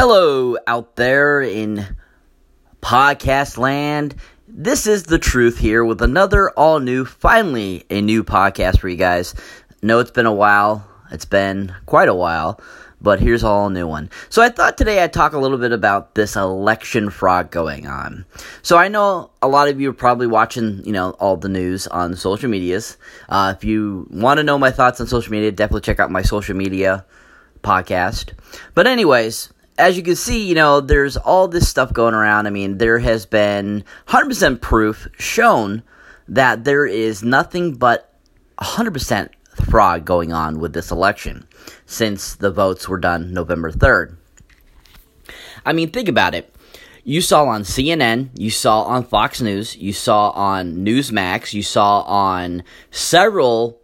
Hello, out there in podcast land. This is the truth here with another all new, finally, a new podcast for you guys. No, it's been a while. It's been quite a while, but here's all new one. So I thought today I'd talk a little bit about this election fraud going on. So I know a lot of you are probably watching, you know, all the news on social medias. Uh, if you want to know my thoughts on social media, definitely check out my social media podcast. But anyways, as you can see, you know, there's all this stuff going around. I mean, there has been 100% proof shown that there is nothing but 100% fraud going on with this election since the votes were done November 3rd. I mean, think about it. You saw on CNN, you saw on Fox News, you saw on Newsmax, you saw on several,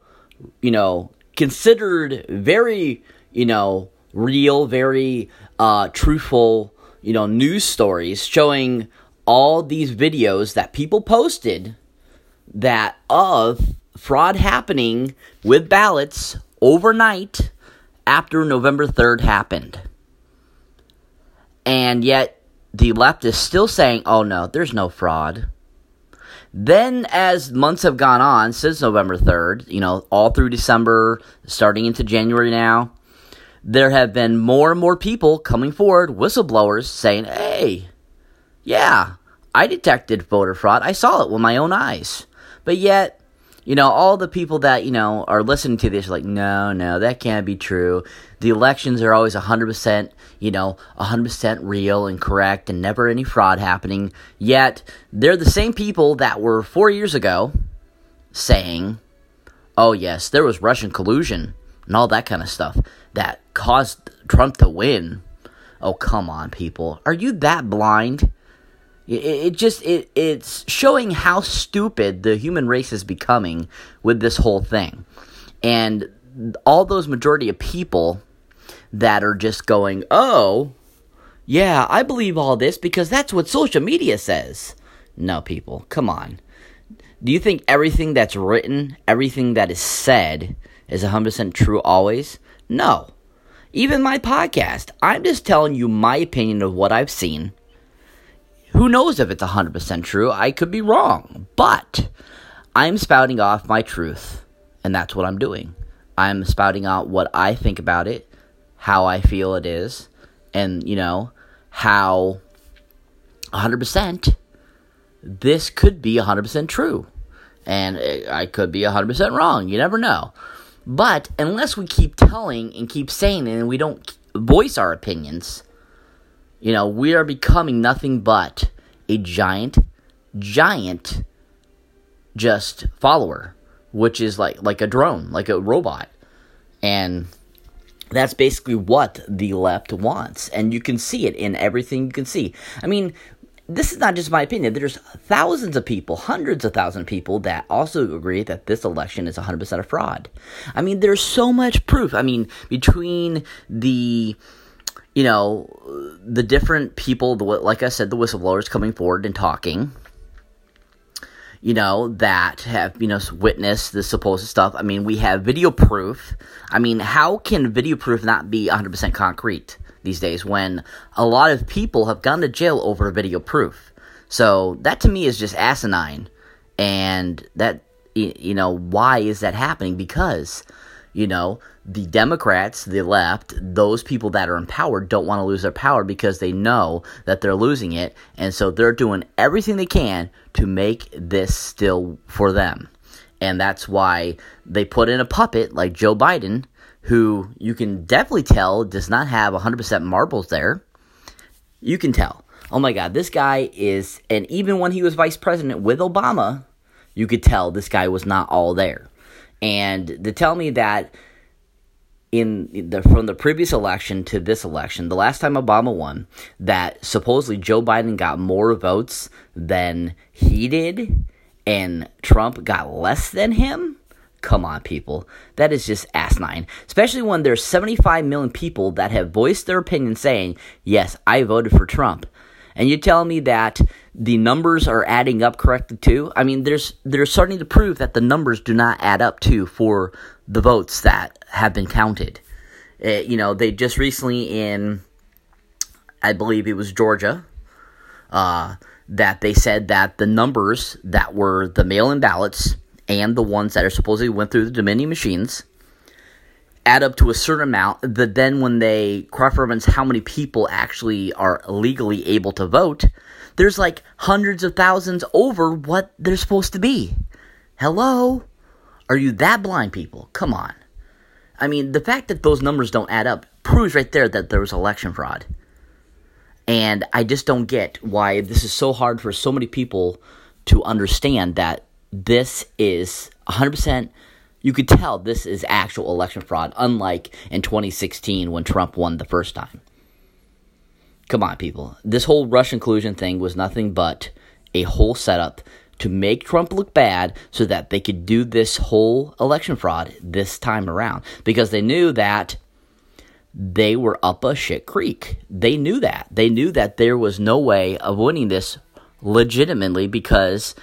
you know, considered very, you know, real, very uh, truthful, you know, news stories showing all these videos that people posted that of fraud happening with ballots overnight after November 3rd happened. And yet the left is still saying, oh no, there's no fraud. Then, as months have gone on since November 3rd, you know, all through December, starting into January now, there have been more and more people coming forward, whistleblowers, saying, hey, yeah, I detected voter fraud. I saw it with my own eyes. But yet, you know, all the people that, you know, are listening to this are like, no, no, that can't be true. The elections are always 100%, you know, 100% real and correct and never any fraud happening. Yet, they're the same people that were four years ago saying, oh, yes, there was Russian collusion and all that kind of stuff that caused Trump to win. Oh, come on, people. Are you that blind? It, it just it it's showing how stupid the human race is becoming with this whole thing. And all those majority of people that are just going, "Oh, yeah, I believe all this because that's what social media says." No, people, come on. Do you think everything that's written, everything that is said is 100% true always? No. Even my podcast, I'm just telling you my opinion of what I've seen. Who knows if it's 100% true? I could be wrong. But I'm spouting off my truth, and that's what I'm doing. I'm spouting out what I think about it, how I feel it is, and, you know, how 100% this could be 100% true. And eh, I could be 100% wrong. You never know. But unless we keep telling and keep saying it and we don't voice our opinions, you know, we are becoming nothing but a giant, giant, just follower, which is like like a drone, like a robot, and that's basically what the left wants, and you can see it in everything you can see. I mean, this is not just my opinion. There's thousands of people, hundreds of thousands of people that also agree that this election is 100% a fraud. I mean, there's so much proof. I mean, between the you know, the different people, the, like I said, the whistleblowers coming forward and talking, you know, that have, you know, witnessed the supposed stuff. I mean, we have video proof. I mean, how can video proof not be 100% concrete? These days when a lot of people have gone to jail over video proof. So that to me is just asinine. And that, you know, why is that happening? Because, you know, the Democrats, the left, those people that are in power don't want to lose their power because they know that they're losing it. And so they're doing everything they can to make this still for them. And that's why they put in a puppet like Joe Biden who you can definitely tell does not have 100% marbles there. You can tell. Oh my God, this guy is, and even when he was vice president with Obama, you could tell this guy was not all there. And to tell me that in the from the previous election to this election, the last time Obama won, that supposedly Joe Biden got more votes than he did, and Trump got less than him Come on, people. That is just asinine. Especially when there's 75 million people that have voiced their opinion saying, yes, I voted for Trump. And you're telling me that the numbers are adding up correctly too? I mean, there's they're starting to prove that the numbers do not add up too for the votes that have been counted. Uh, you know, they just recently in I believe it was Georgia, uh, that they said that the numbers that were the mail in ballots and the ones that are supposedly went through the Dominion machines add up to a certain amount that then when they cross reference how many people actually are legally able to vote, there's like hundreds of thousands over what they're supposed to be. Hello? Are you that blind, people? Come on. I mean, the fact that those numbers don't add up proves right there that there was election fraud. And I just don't get why this is so hard for so many people to understand that this is 100% you could tell this is actual election fraud, unlike in 2016 when Trump won the first time. Come on, people. This whole Russian collusion thing was nothing but a whole setup to make Trump look bad so that they could do this whole election fraud this time around. Because they knew that they were up a shit creek. They knew that. They knew that there was no way of winning this legitimately because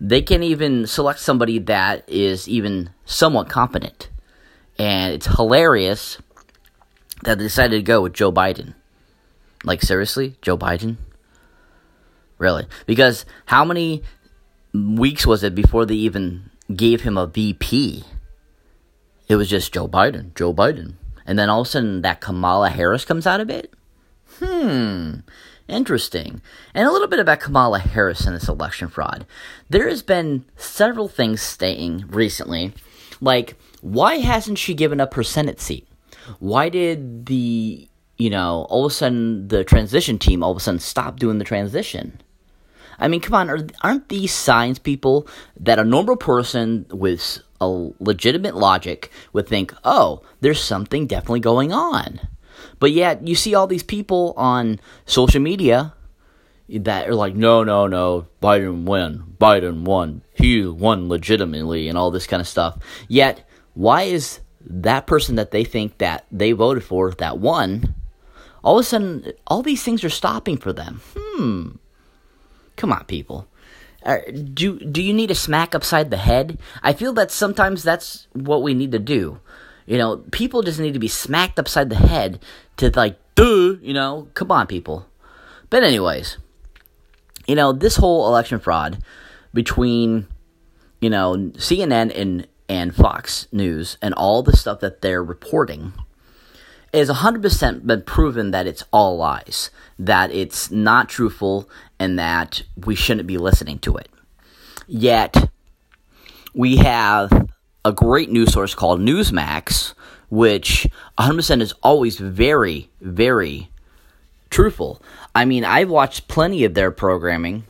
they can even select somebody that is even somewhat competent. And it's hilarious that they decided to go with Joe Biden. Like, seriously? Joe Biden? Really? Because how many weeks was it before they even gave him a VP? It was just Joe Biden, Joe Biden. And then all of a sudden that Kamala Harris comes out of it? Hmm. Interesting. And a little bit about Kamala Harris and this election fraud. There has been several things staying recently, like why hasn't she given up her Senate seat? Why did the you know all of a sudden the transition team all of a sudden stop doing the transition? I mean, come on, are, aren't these signs, people, that a normal person with a legitimate logic would think, oh, there's something definitely going on? But yet, you see all these people on social media that are like, no, no, no, Biden won, Biden won, he won legitimately, and all this kind of stuff. Yet, why is that person that they think that they voted for that won, all of a sudden, all these things are stopping for them? Hmm. Come on, people. Uh, do do you need a smack upside the head? I feel that sometimes that's what we need to do. You know, people just need to be smacked upside the head to like, duh, you know, come on, people. But anyways, you know, this whole election fraud between, you know, CNN and and Fox News and all the stuff that they're reporting is 100% been proven that it's all lies, that it's not truthful, and that we shouldn't be listening to it. Yet, we have a great news source called Newsmax, which 100% is always very, very truthful. I mean, I've watched plenty of their programming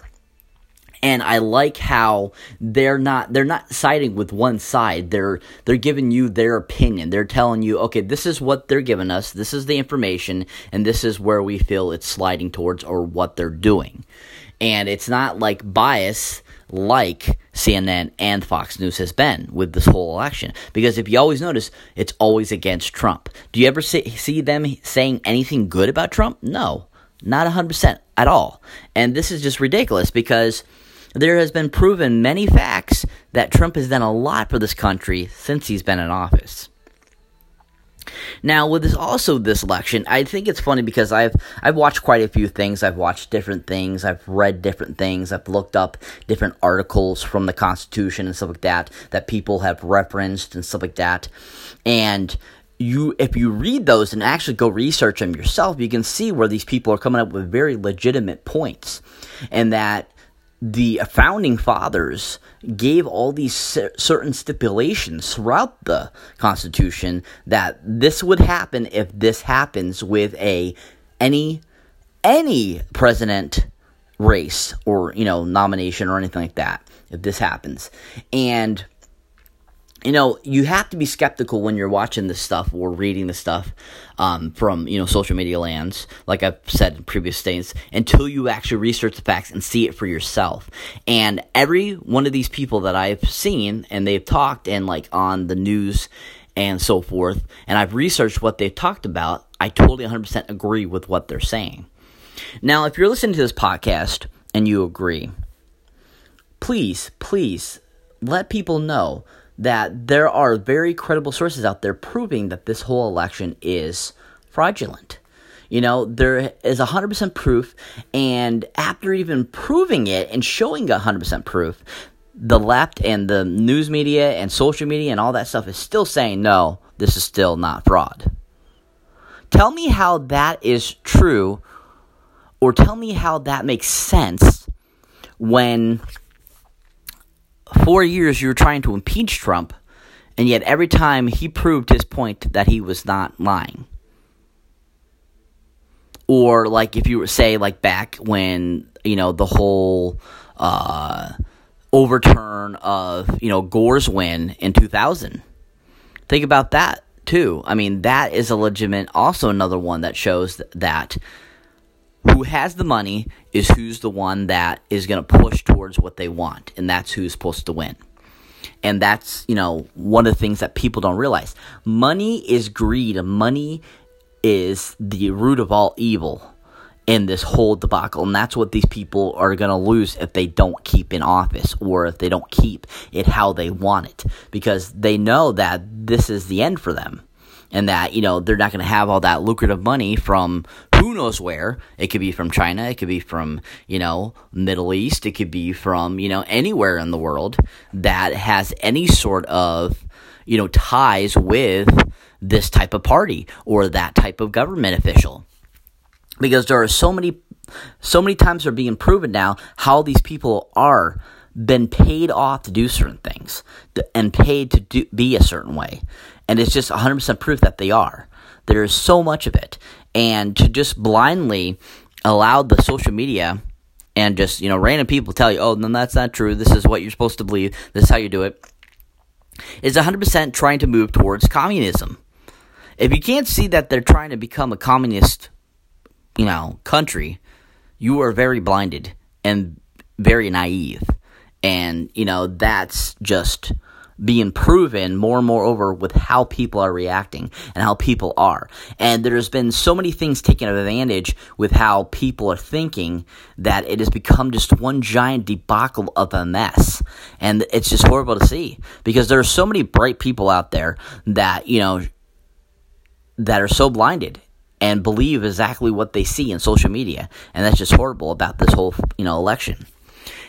and I like how they're not they're not siding with one side. They're they're giving you their opinion. They're telling you, okay, this is what they're giving us. This is the information, and this is where we feel it's sliding towards or what they're doing. And it's not like bias like CNN and Fox News has been with this whole election. Because if you always notice, it's always against Trump. Do you ever see, them saying anything good about Trump? No, not 100% at all. And this is just ridiculous because there has been proven many facts that Trump has done a lot for this country since he's been in office. Now, with this also this election, I think it's funny because I've I've watched quite a few things. I've watched different things. I've read different things. I've looked up different articles from the Constitution and stuff like that that people have referenced and stuff like that. And you if you read those and actually go research them yourself, you can see where these people are coming up with very legitimate points, and that the founding fathers gave all these certain stipulations throughout the Constitution that this would happen if this happens with a any any president race or you know nomination or anything like that if this happens. And you know, you have to be skeptical when you're watching this stuff or reading the stuff um, from, you know, social media lands, like I've said in previous states, until you actually research the facts and see it for yourself. And every one of these people that I've seen and they've talked and like on the news and so forth, and I've researched what they've talked about, I totally 100% agree with what they're saying. Now, if you're listening to this podcast and you agree, please, please let people know that there are very credible sources out there proving that this whole election is fraudulent. You know, there is 100% proof, and after even proving it and showing 100% proof, the left and the news media and social media and all that stuff is still saying, no, this is still not fraud. Tell me how that is true, or tell me how that makes sense when four years you were trying to impeach Trump, and yet every time he proved his point that he was not lying. Or like if you were say like back when you know the whole uh, overturn of you know Gore's win in 2000. Think about that too. I mean that is a legitimate also another one that shows that who has the money is who's the one that is going to push towards what they want, and that's who's supposed to win. And that's, you know, one of the things that people don't realize. Money is greed. Money is the root of all evil in this whole debacle. And that's what these people are going to lose if they don't keep in office or if they don't keep it how they want it. Because they know that this is the end for them and that you know they're not going to have all that lucrative money from who knows where. It could be from china it could be from you know middle east it could be from you know anywhere in the world that has any sort of you know ties with this type of party or that type of government official. Because there are so many so many times they're being proven now how these people are been paid off to do certain things and paid to do, be a certain way and it's just 100% proof that they are. There is so much of it. And to just blindly allow the social media and just, you know, random people tell you, oh, no, that's not true. This is what you're supposed to believe. This is how you do it. Is 100% trying to move towards communism. If you can't see that they're trying to become a communist, you know, country, you are very blinded and very naive. And, you know, that's just being proven more and more over with how people are reacting and how people are. And there's been so many things taken advantage with how people are thinking that it has become just one giant debacle of a mess. And it's just horrible to see because there are so many bright people out there that, you know, that are so blinded and believe exactly what they see in social media. And that's just horrible about this whole, you know, election.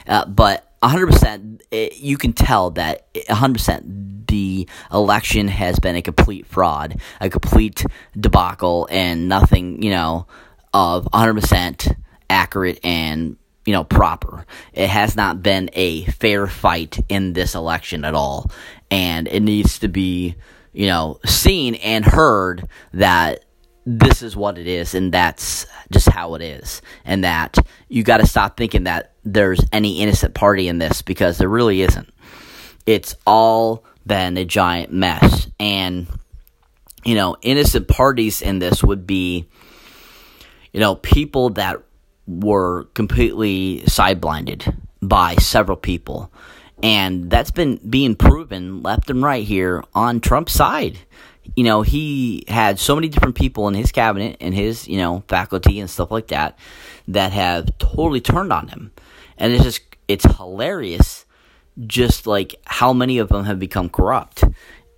Uh, but 100% it, eh, you can tell that eh, 100% the election has been a complete fraud, a complete debacle and nothing, you know, of 100% accurate and you know proper. It has not been a fair fight in this election at all and it needs to be, you know, seen and heard that this is what it is and that's just how it is. And that you got to stop thinking that there's any innocent party in this because there really isn't. It's all been a giant mess. And you know innocent parties in this would be you know people that were completely side blinded by several people. And that's been being proven left and right here on Trump's side you know, he had so many different people in his cabinet and his, you know, faculty and stuff like that that have totally turned on him. And it's just, it's hilarious just like how many of them have become corrupt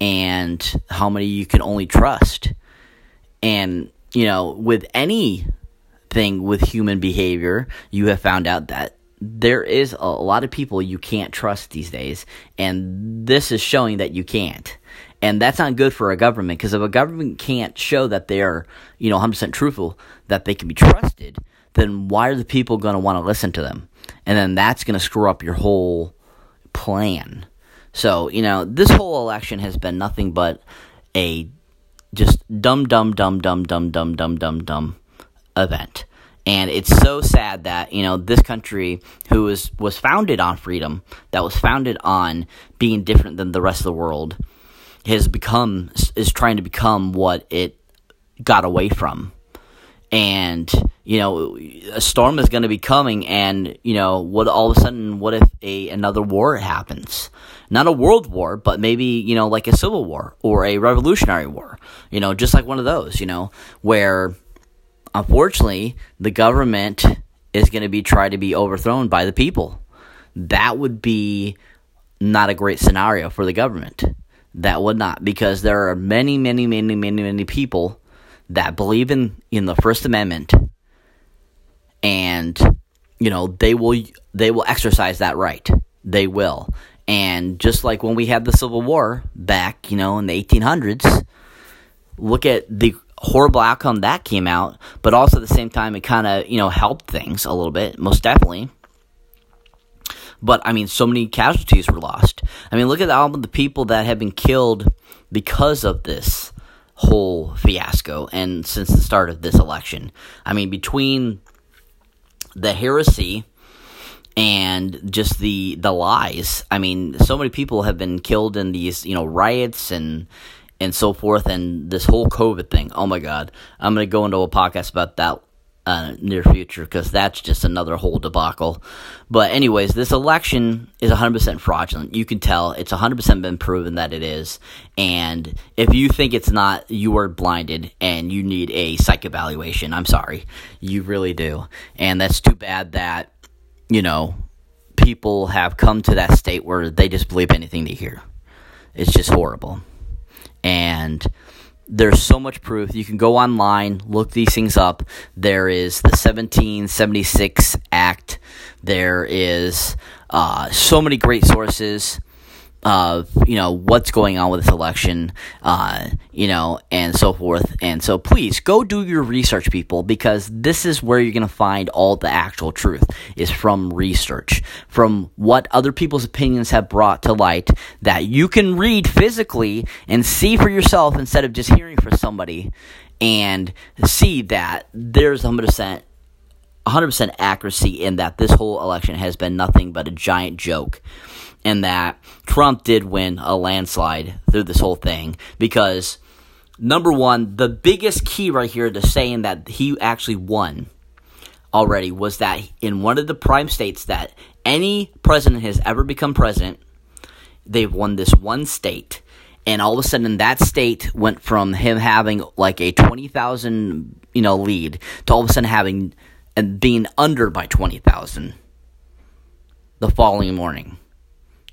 and how many you can only trust. And, you know, with anything with human behavior, you have found out that there is a lot of people you can't trust these days. And this is showing that you can't and that's not good for a government because if a government can't show that they are, you know, 100% truthful, that they can be trusted, then why are the people going to want to listen to them? And then that's going to screw up your whole plan. So, you know, this whole election has been nothing but a just dumb, dumb, dumb, dumb, dumb, dumb, dumb, dumb, dumb event. And it's so sad that, you know, this country who was, was founded on freedom, that was founded on being different than the rest of the world, has become is trying to become what it got away from. And you know a storm is going to be coming and you know what all of a sudden what if a another war happens? Not a world war but maybe you know like a civil war or a revolutionary war you know just like one of those you know where unfortunately the government is going to be tried to be overthrown by the people. That would be not a great scenario for the government that would not, because there are many, many, many, many, many people that believe in in the First Amendment, and you know they will they will exercise that right. They will. And just like when we had the Civil War back, you know, in the 1800s, look at the horrible outcome that came out, but also at the same time, it kind of, you know, helped things a little bit, most definitely. But I mean, so many casualties were lost. I mean, look at all the people that have been killed because of this whole fiasco and since the start of this election. I mean, between the heresy and just the the lies. I mean, so many people have been killed in these, you know, riots and and so forth and this whole COVID thing. Oh my god. I'm going to go into a podcast about that uh, near future because that's just another whole debacle. But anyways, this election is 100% fraudulent. You can tell it's 100% been proven that it is. And if you think it's not, you are blinded and you need a psych evaluation. I'm sorry, you really do. And that's too bad that you know people have come to that state where they just believe anything they hear. It's just horrible. And there's so much proof. You can go online, look these things up. There is the 1776 Act. There is uh, so many great sources of you know what's going on with this election, uh, you know, and so forth. And so, please go do your research, people, because this is where you're going to find all the actual truth is from research, from what other people's opinions have brought to light that you can read physically and see for yourself instead of just hearing from somebody, and see that there's 100 percent 100% accuracy in that this whole election has been nothing but a giant joke and that Trump did win a landslide through this whole thing because number one, the biggest key right here to saying that he actually won already was that in one of the prime states that any president has ever become president, they've won this one state. And all of a sudden, that state went from him having like a twenty thousand, you know, lead to all of a sudden having and being under by twenty thousand the following morning.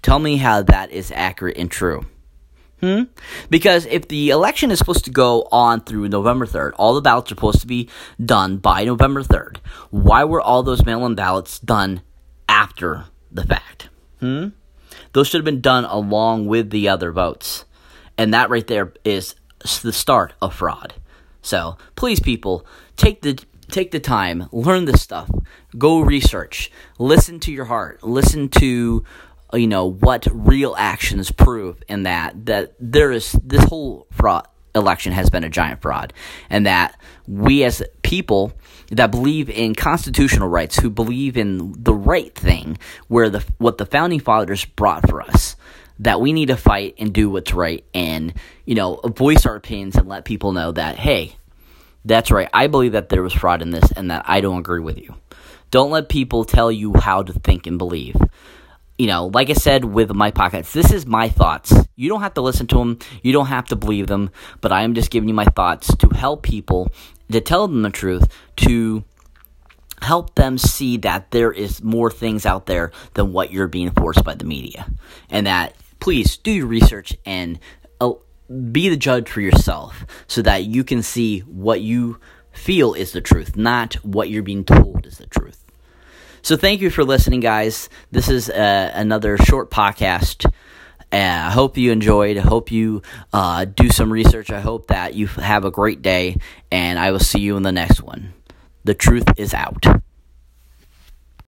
Tell me how that is accurate and true. Hmm? Because if the election is supposed to go on through November 3rd, all the ballots are supposed to be done by November 3rd, why were all those mail in ballots done after the fact? Hmm? Those should have been done along with the other votes. And that right there is the start of fraud. So, please, people, take the take the time, learn this stuff, go research, listen to your heart, listen to you know what real actions prove in that that there is this whole fraud election has been a giant fraud and that we as people that believe in constitutional rights who believe in the right thing where the what the founding fathers brought for us that we need to fight and do what's right and you know voice our opinions and let people know that hey that's right. I believe that there was fraud in this and that i don't agree with you. Don't let people tell you how to think and believe. You know, like I said with my pockets, this is my thoughts. You don't have to listen to them, you don't have to believe them, but I am just giving you my thoughts to help people, to tell them the truth, to help them see that there is more things out there than what you're being forced by the media. And that, please, do your research and uh, be the judge for yourself so that you can see what you feel is the truth, not what you're being told is the truth. So thank you for listening, guys. This is uh, another short podcast. Uh, I hope you enjoyed. I hope you uh, do some research. I hope that you have a great day, and I will see you in the next one. The truth is out.